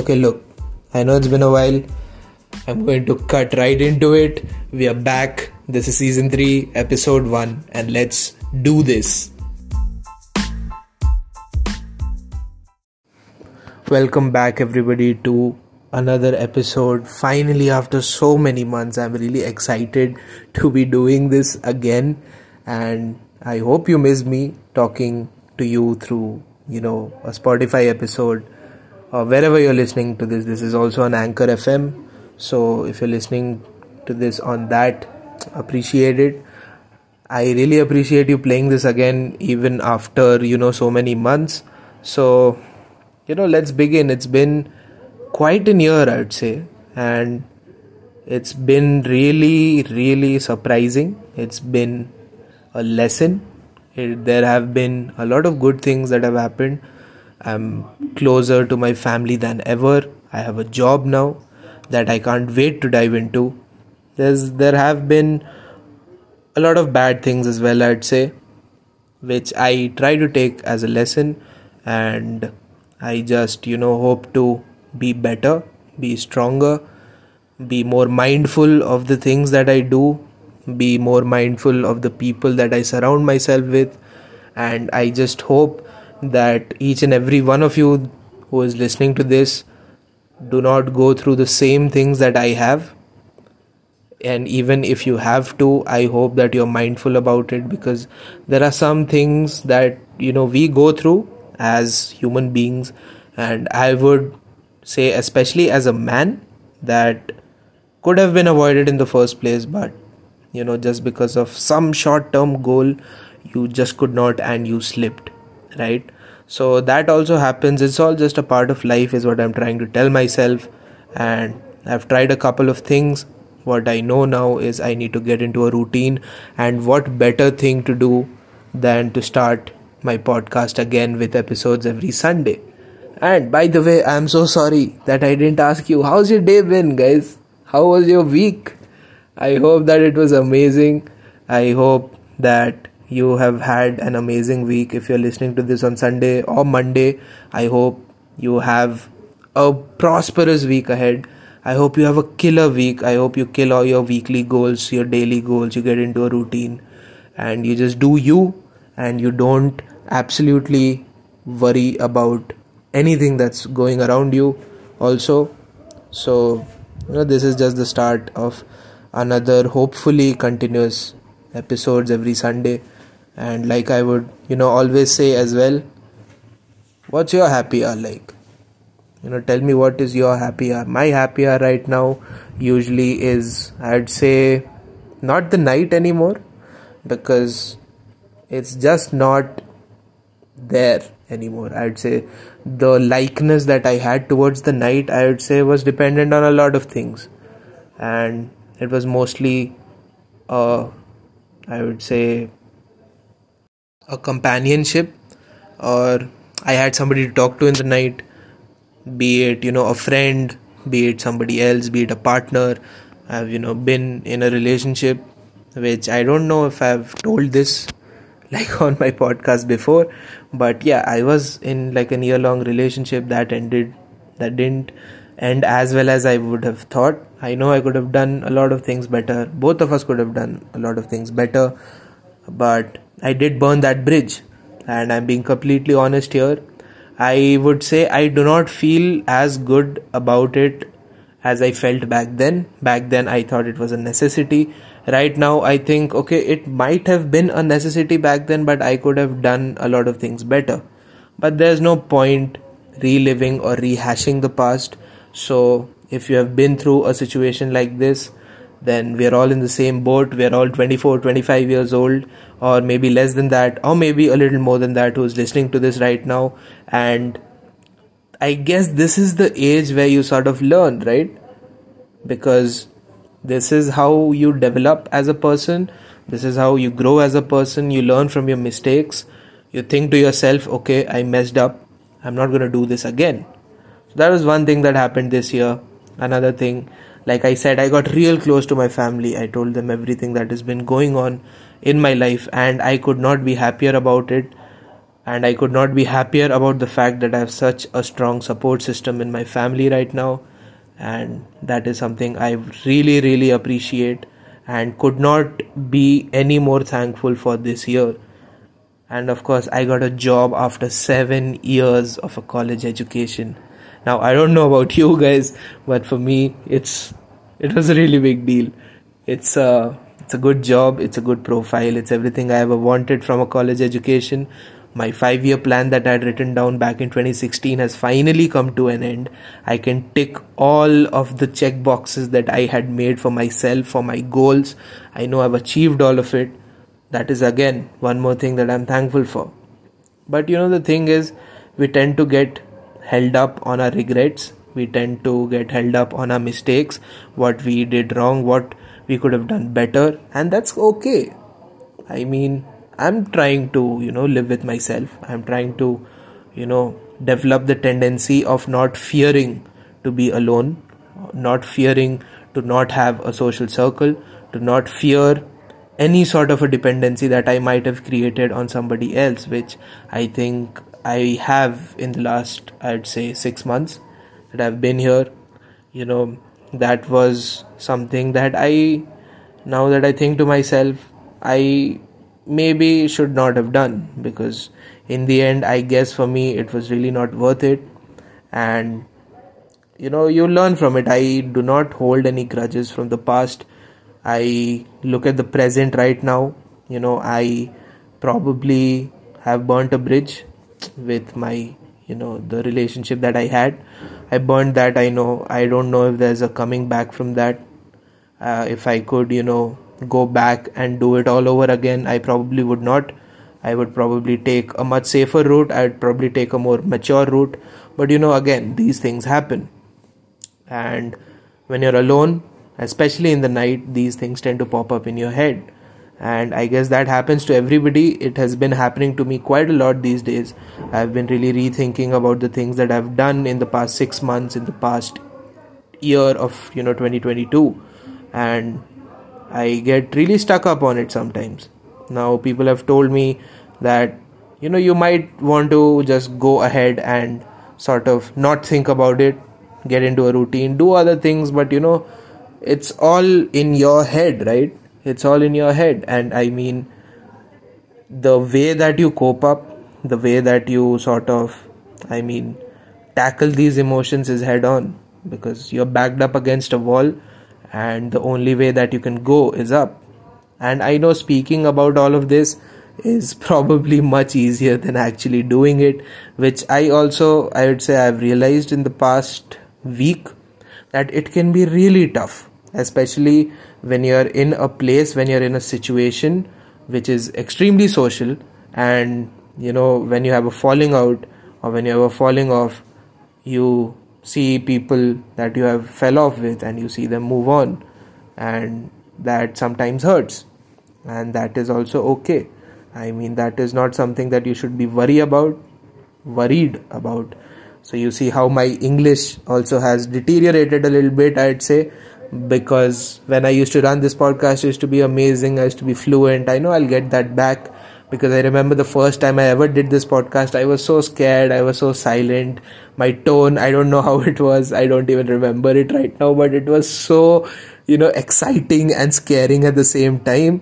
Okay, look, I know it's been a while. I'm going to cut right into it. We are back. This is season 3, episode 1, and let's do this. Welcome back, everybody, to another episode. Finally, after so many months, I'm really excited to be doing this again, and I hope you miss me talking to you through, you know, a Spotify episode uh, wherever you're listening to this this is also on anchor fm so if you're listening to this on that appreciate it i really appreciate you playing this again even after you know so many months. So you know let's begin. It's been quite a year i'd say. And it's been really really surprising. It's been a lesson. It, there have been a lot of good things that have happened I'm closer to my family than ever. I have a job now that I can't wait to dive into. There's there have been a lot of bad things as well, I'd say, which I try to take as a lesson and I just, you know, hope to be better, be stronger, be more mindful of the things that I do, be more mindful of the people that I surround myself with, and I just hope that each and every one of you who is listening to this do not go through the same things that I have. And even if you have to, I hope that you're mindful about it because there are some things that you know we go through as human beings, and I would say, especially as a man, that could have been avoided in the first place, but you know, just because of some short term goal, you just could not and you slipped right? So that also happens. It's all just a part of life is what i'm trying to tell myself. And i've tried a couple of things. What i know now is i need to get into a routine. And what better thing to do than to start my podcast again with episodes every sunday? And by the way i'm so sorry that i didn't ask you how's your day been guys? How was your week? I hope that it was amazing. I hope that you have had an amazing week. If you're listening to this on Sunday or Monday, I hope you have a prosperous week ahead. I hope you have a killer week. I hope you kill all your weekly goals, your daily goals. You get into a routine and you just do you and you don't absolutely worry about anything that's going around you also. So, you know, this is just the start of another hopefully continuous episodes every Sunday and like i would you know always say as well what's your happy hour like? You know tell me what is your happy hour. My happy hour right now usually is i'd say not the night anymore because it's just not there anymore. I'd say the likeness that i had towards the night i would say was dependent on a lot of things. And it was mostly uh i would say a companionship or I had somebody to talk to in the night, be it, you know, a friend, be it somebody else, be it a partner. I've, you know, been in a relationship which I don't know if I've told this like on my podcast before, but yeah, I was in like a year long relationship that ended, that didn't end as well as I would have thought. I know I could have done a lot of things better. Both of us could have done a lot of things better, but I did burn that bridge, and I'm being completely honest here. I would say I do not feel as good about it as I felt back then. Back then, I thought it was a necessity. Right now, I think, okay, it might have been a necessity back then, but I could have done a lot of things better. But there's no point reliving or rehashing the past. So, if you have been through a situation like this, then we're all in the same boat. We're all 24, 25 years old or maybe less than that or maybe a little more than that who's listening to this right now. And i guess this is the age where you sort of learn right? Because this is how you develop as a person this is how you grow as a person you learn from your mistakes you think to yourself okay i messed up i'm not going to do this again. So that was one thing that happened this year. Another thing like i said i got real close to my family. I told them everything that has been going on in my life and i could not be happier about it. And I could not be happier about the fact that I have such a strong support system in my family right now. And that is something I really really appreciate and could not be any more thankful for this year. And of course I got a job after 7 years of a college education now I don't know about you guys but for me it's it was a really big deal it's a it's a good job it's a good profile it's everything I ever wanted from a college education my five year plan that I had written down back in 2016 has finally come to an end. I can tick all of the check boxes that I had made for myself, for my goals. I know I've achieved all of it. That is again one more thing that I'm thankful for. But you know, the thing is, we tend to get held up on our regrets. We tend to get held up on our mistakes, what we did wrong, what we could have done better, and that's okay. I mean, I'm trying to, you know, live with myself. I'm trying to, you know, develop the tendency of not fearing to be alone, not fearing to not have a social circle, to not fear any sort of a dependency that I might have created on somebody else, which I think I have in the last, I'd say, six months that I've been here. You know, that was something that I, now that I think to myself, I maybe should not have done because in the end i guess for me it was really not worth it. And you know you learn from it. I do not hold any grudges from the past. I look at the present right now. You know i probably have burnt a bridge with my you know the relationship that i had. I burned that i know. I don't know if there's a coming back from that. Uh, if i could you know go back and do it all over again i probably would not. I would probably take a much safer route. I'd probably take a more mature route. But you know again these things happen. And when you're alone especially in the night these things tend to pop up in your head and i guess that happens to everybody it has been happening to me quite a lot these days i've been really rethinking about the things that i've done in the past 6 months in the past year of you know 2022 and I get really stuck up on it sometimes. Now, people have told me that you know you might want to just go ahead and sort of not think about it, get into a routine, do other things, but you know, it's all in your head, right? It's all in your head, and I mean, the way that you cope up, the way that you sort of, I mean, tackle these emotions is head on because you're backed up against a wall and the only way that you can go is up. And i know speaking about all of this is probably much easier than actually doing it which i also i would say i've realized in the past week that it can be really tough especially when you're in a place when you're in a situation which is extremely social and you know when you have a falling out or when you have a falling off you see people that you have fell off with and you see them move on and that sometimes hurts and that is also okay. I mean that is not something that you should be worried about worried about. So you see how my english also has deteriorated a little bit i'd say because when i used to run this podcast used to be amazing i used to be fluent i know i'll get that back because I remember the first time I ever did this podcast, I was so scared, I was so silent. My tone, I don't know how it was, I don't even remember it right now, but it was so, you know, exciting and scaring at the same time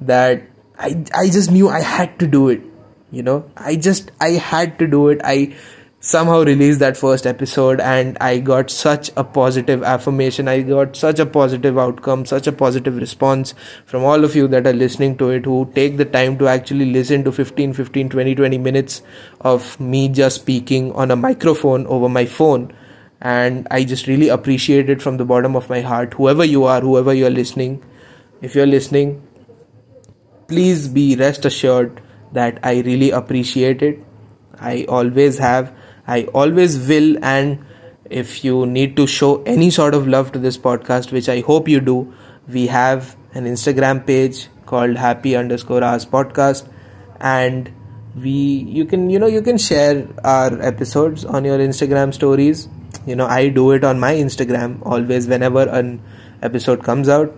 that I, I just knew I had to do it. You know, I just, I had to do it. I, somehow released that first episode and I got such a positive affirmation. I got such a positive outcome, such a positive response from all of you that are listening to it who take the time to actually listen to 15, 15, 20, 20 minutes of me just speaking on a microphone over my phone. And I just really appreciate it from the bottom of my heart. Whoever you are, whoever you're listening, if you're listening, please be rest assured that I really appreciate it. I always have I always will. And if you need to show any sort of love to this podcast, which I hope you do, we have an Instagram page called happy underscore hours podcast. And we, you can, you know, you can share our episodes on your Instagram stories. You know, I do it on my Instagram always whenever an episode comes out.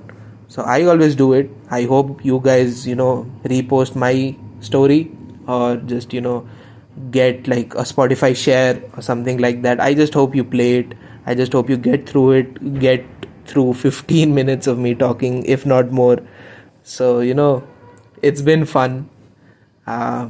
So I always do it. I hope you guys, you know, repost my story or just, you know, get like a Spotify share or something like that. I just hope you play it. I just hope you get through it, get through 15 minutes of me talking, if not more. So, you know, it's been fun. Uh,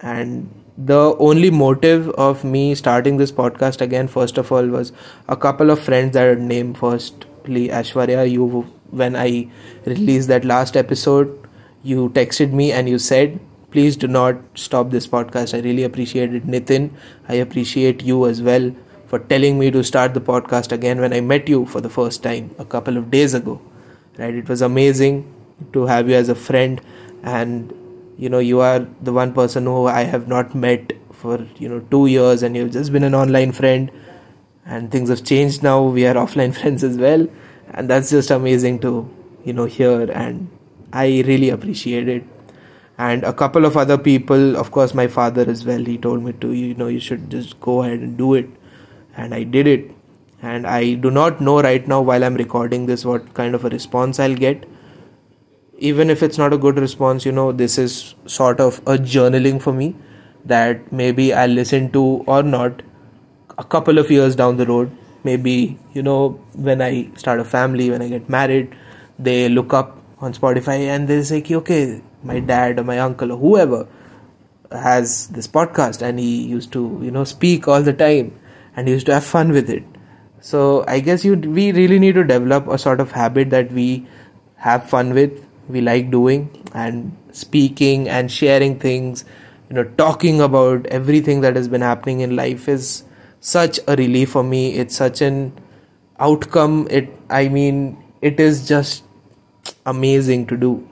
and the only motive of me starting this podcast again, first of all, was a couple of friends that are named firstly Ashwarya. You, when I released that last episode, you texted me and you said please do not stop this podcast. I really appreciate it. Nitin, I appreciate you as well for telling me to start the podcast again when I met you for the first time a couple of days ago. Right? It was amazing to have you as a friend and you know you are the one person who I have not met for you know 2 years and you've just been an online friend and things have changed now we are offline friends as well and that's just amazing to you know hear and I really appreciate it and a couple of other people of course my father as well he told me to you know you should just go ahead and do it. And i did it. And i do not know right now while i'm recording this what kind of a response i'll get. Even if it's not a good response you know this is sort of a journaling for me that maybe i'll listen to or not a couple of years down the road. Maybe you know when i start a family when i get married they look up on spotify and they say okay my dad or my uncle or whoever has this podcast and he used to you know speak all the time and he used to have fun with it. So i guess you we really need to develop a sort of habit that we have fun with we like doing and speaking and sharing things you know talking about everything that has been happening in life is such a relief for me. It's such an outcome. It i mean it is just amazing to do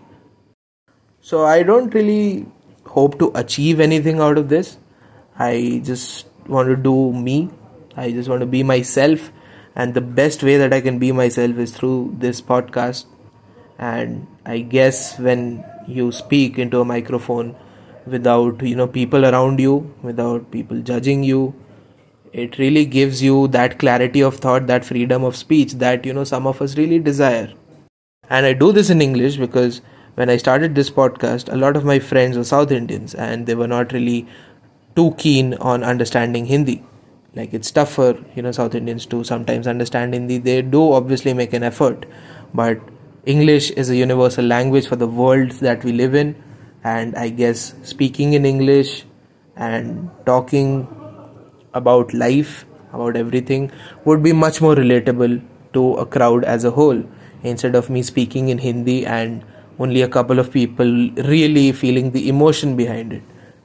so I don't really hope to achieve anything out of this. I just want to do me. I just want to be myself. And the best way that I can be myself is through this podcast. And I guess when you speak into a microphone without, you know, people around you, without people judging you, it really gives you that clarity of thought, that freedom of speech that, you know, some of us really desire. And I do this in English because when I started this podcast, a lot of my friends were South Indians and they were not really too keen on understanding Hindi. Like it's tough for you know South Indians to sometimes understand Hindi. They do obviously make an effort, but English is a universal language for the world that we live in, and I guess speaking in English and talking about life, about everything, would be much more relatable to a crowd as a whole instead of me speaking in Hindi and only a couple of people really feeling the emotion behind it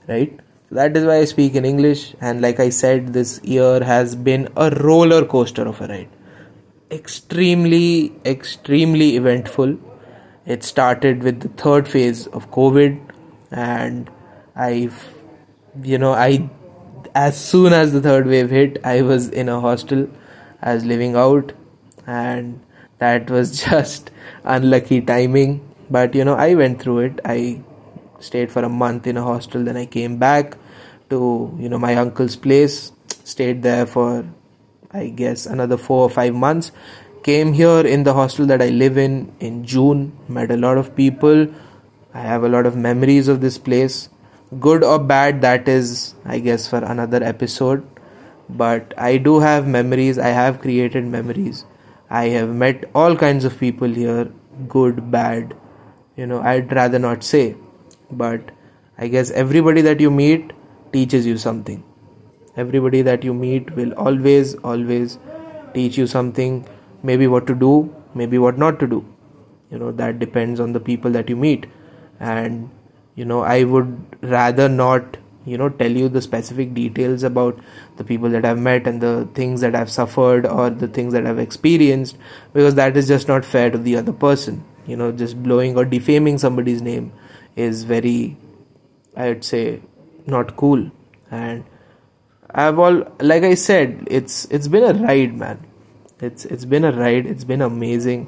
right? That is why i speak in english and like i said this year has been a roller coaster of a ride. Extremely extremely eventful. It started with the third phase of covid and i you know i as soon as the third wave hit i was in a hostel i was living out and that was just unlucky timing but you know i went through it. I stayed for a month in a hostel. Then i came back to you know my uncle's place. Stayed there for i guess another 4 or 5 months. Came here in the hostel that i live in in june. Met a lot of people. I have a lot of memories of this place. Good or bad that is i guess for another episode. But i do have memories. I have created memories. I have met all kinds of people here good bad you know i'd rather not say. But i guess everybody that you meet teaches you something. Everybody that you meet will always always teach you something. Maybe what to do maybe what not to do. You know that depends on the people that you meet. And you know i would rather not you know tell you the specific details about the people that i've met and the things that i've suffered or the things that i've experienced because that is just not fair to the other person you know just blowing or defaming somebody's name is very i'd say not cool. And i've all like i said it's it's been a ride man. It's it's been a ride. It's been amazing.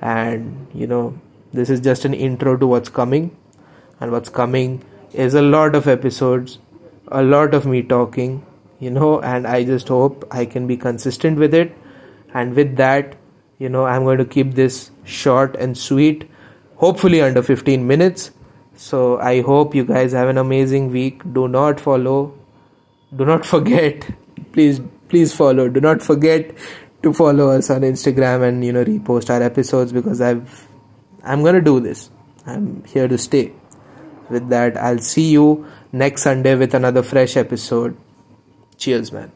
And you know this is just an intro to what's coming. And what's coming is a lot of episodes a lot of me talking you know and i just hope i can be consistent with it. And with that you know i'm going to keep this short and sweet hopefully under 15 minutes. So i hope you guys have an amazing week. Do not follow do not forget. Please please follow. Do not forget to follow us on instagram and you know repost our episodes because i've i'm gonna do this. I'm here to stay. With that i'll see you next sunday with another fresh episode. Cheers man